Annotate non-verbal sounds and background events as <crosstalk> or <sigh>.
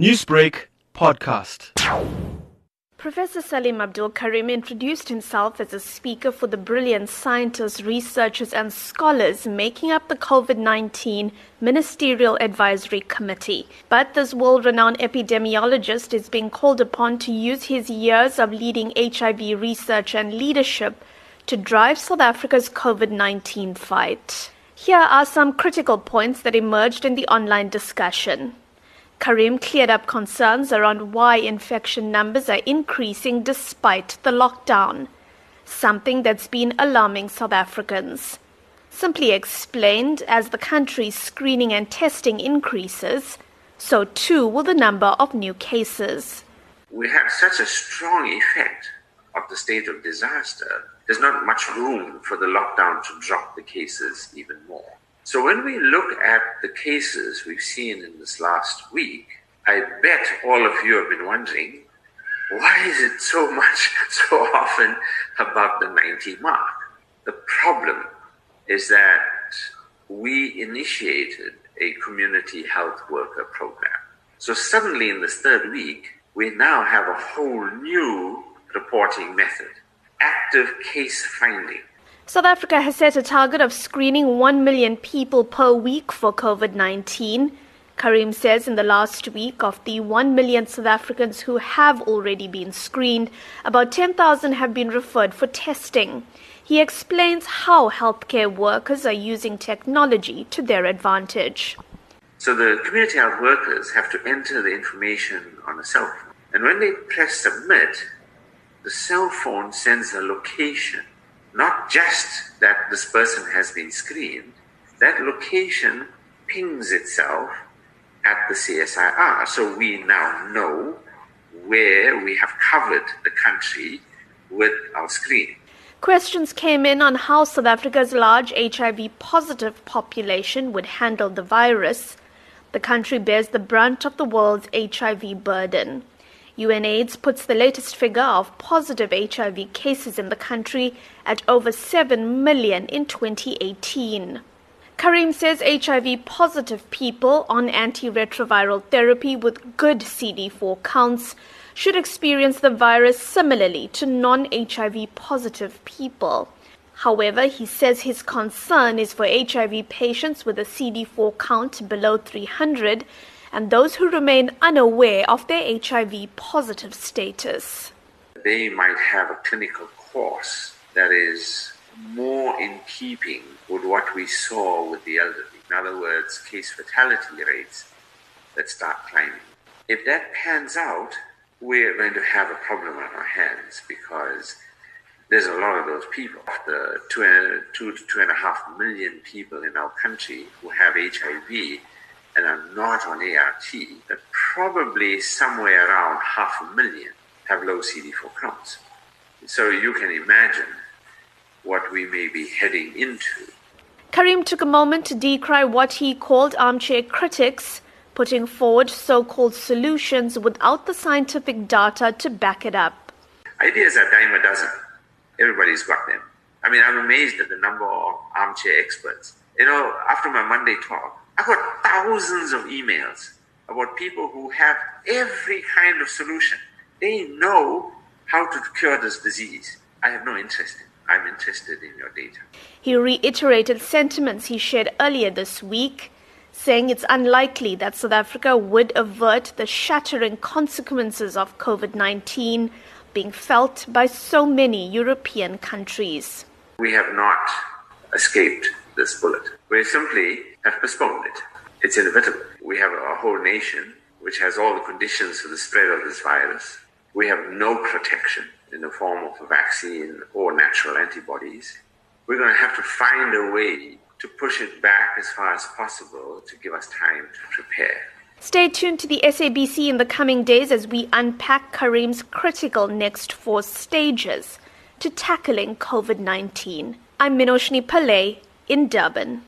Newsbreak podcast. Professor Salim Abdool Karim introduced himself as a speaker for the brilliant scientists, researchers, and scholars making up the COVID 19 Ministerial Advisory Committee. But this world renowned epidemiologist is being called upon to use his years of leading HIV research and leadership to drive South Africa's COVID 19 fight. Here are some critical points that emerged in the online discussion. Karim cleared up concerns around why infection numbers are increasing despite the lockdown, something that's been alarming South Africans. Simply explained, as the country's screening and testing increases, so too will the number of new cases. We have such a strong effect of the state of disaster, there's not much room for the lockdown to drop the cases even more. So when we look at the cases we've seen in this last week, I bet all of you have been wondering, why is it so <laughs> much, so often above the 90 mark? The problem is that we initiated a community health worker program. So suddenly in this third week, we now have a whole new reporting method, active case finding. South Africa has set a target of screening 1 million people per week for COVID 19. Karim says in the last week, of the 1 million South Africans who have already been screened, about 10,000 have been referred for testing. He explains how healthcare workers are using technology to their advantage. So the community health workers have to enter the information on a cell phone. And when they press submit, the cell phone sends a location not just that this person has been screened, that location pings itself at the CSIR. So we now know where we have covered the country with our screen. Questions came in on how South Africa's large HIV positive population would handle the virus. The country bears the brunt of the world's HIV burden. UNAIDS puts the latest figure of positive HIV cases in the country at over 7 million in 2018. Karim says HIV positive people on antiretroviral therapy with good CD4 counts should experience the virus similarly to non HIV positive people. However, he says his concern is for HIV patients with a CD4 count below 300 and those who remain unaware of their HIV positive status. They might have a clinical course that is more in keeping with what we saw with the elderly. In other words, case fatality rates that start climbing. If that pans out, we're going to have a problem on our hands because there's a lot of those people. The two, two to two and a half million people in our country who have HIV and are not on ART, that probably somewhere around half a million have low CD4 counts. So you can imagine what we may be heading into. Karim took a moment to decry what he called armchair critics, putting forward so called solutions without the scientific data to back it up. Ideas are dime a dozen. Everybody's got them. I mean, I'm amazed at the number of armchair experts. You know, after my Monday talk, I got thousands of emails about people who have every kind of solution. They know how to cure this disease. I have no interest in. I'm interested in your data. He reiterated sentiments he shared earlier this week, saying it's unlikely that South Africa would avert the shattering consequences of COVID 19 being felt by so many European countries. We have not escaped this bullet. We simply have postponed it. It's inevitable. We have a whole nation which has all the conditions for the spread of this virus. We have no protection in the form of a vaccine or natural antibodies. We're going to have to find a way to push it back as far as possible to give us time to prepare. Stay tuned to the SABC in the coming days as we unpack Karim's critical next four stages to tackling COVID 19. I'm Minoshni Pillay in Durban.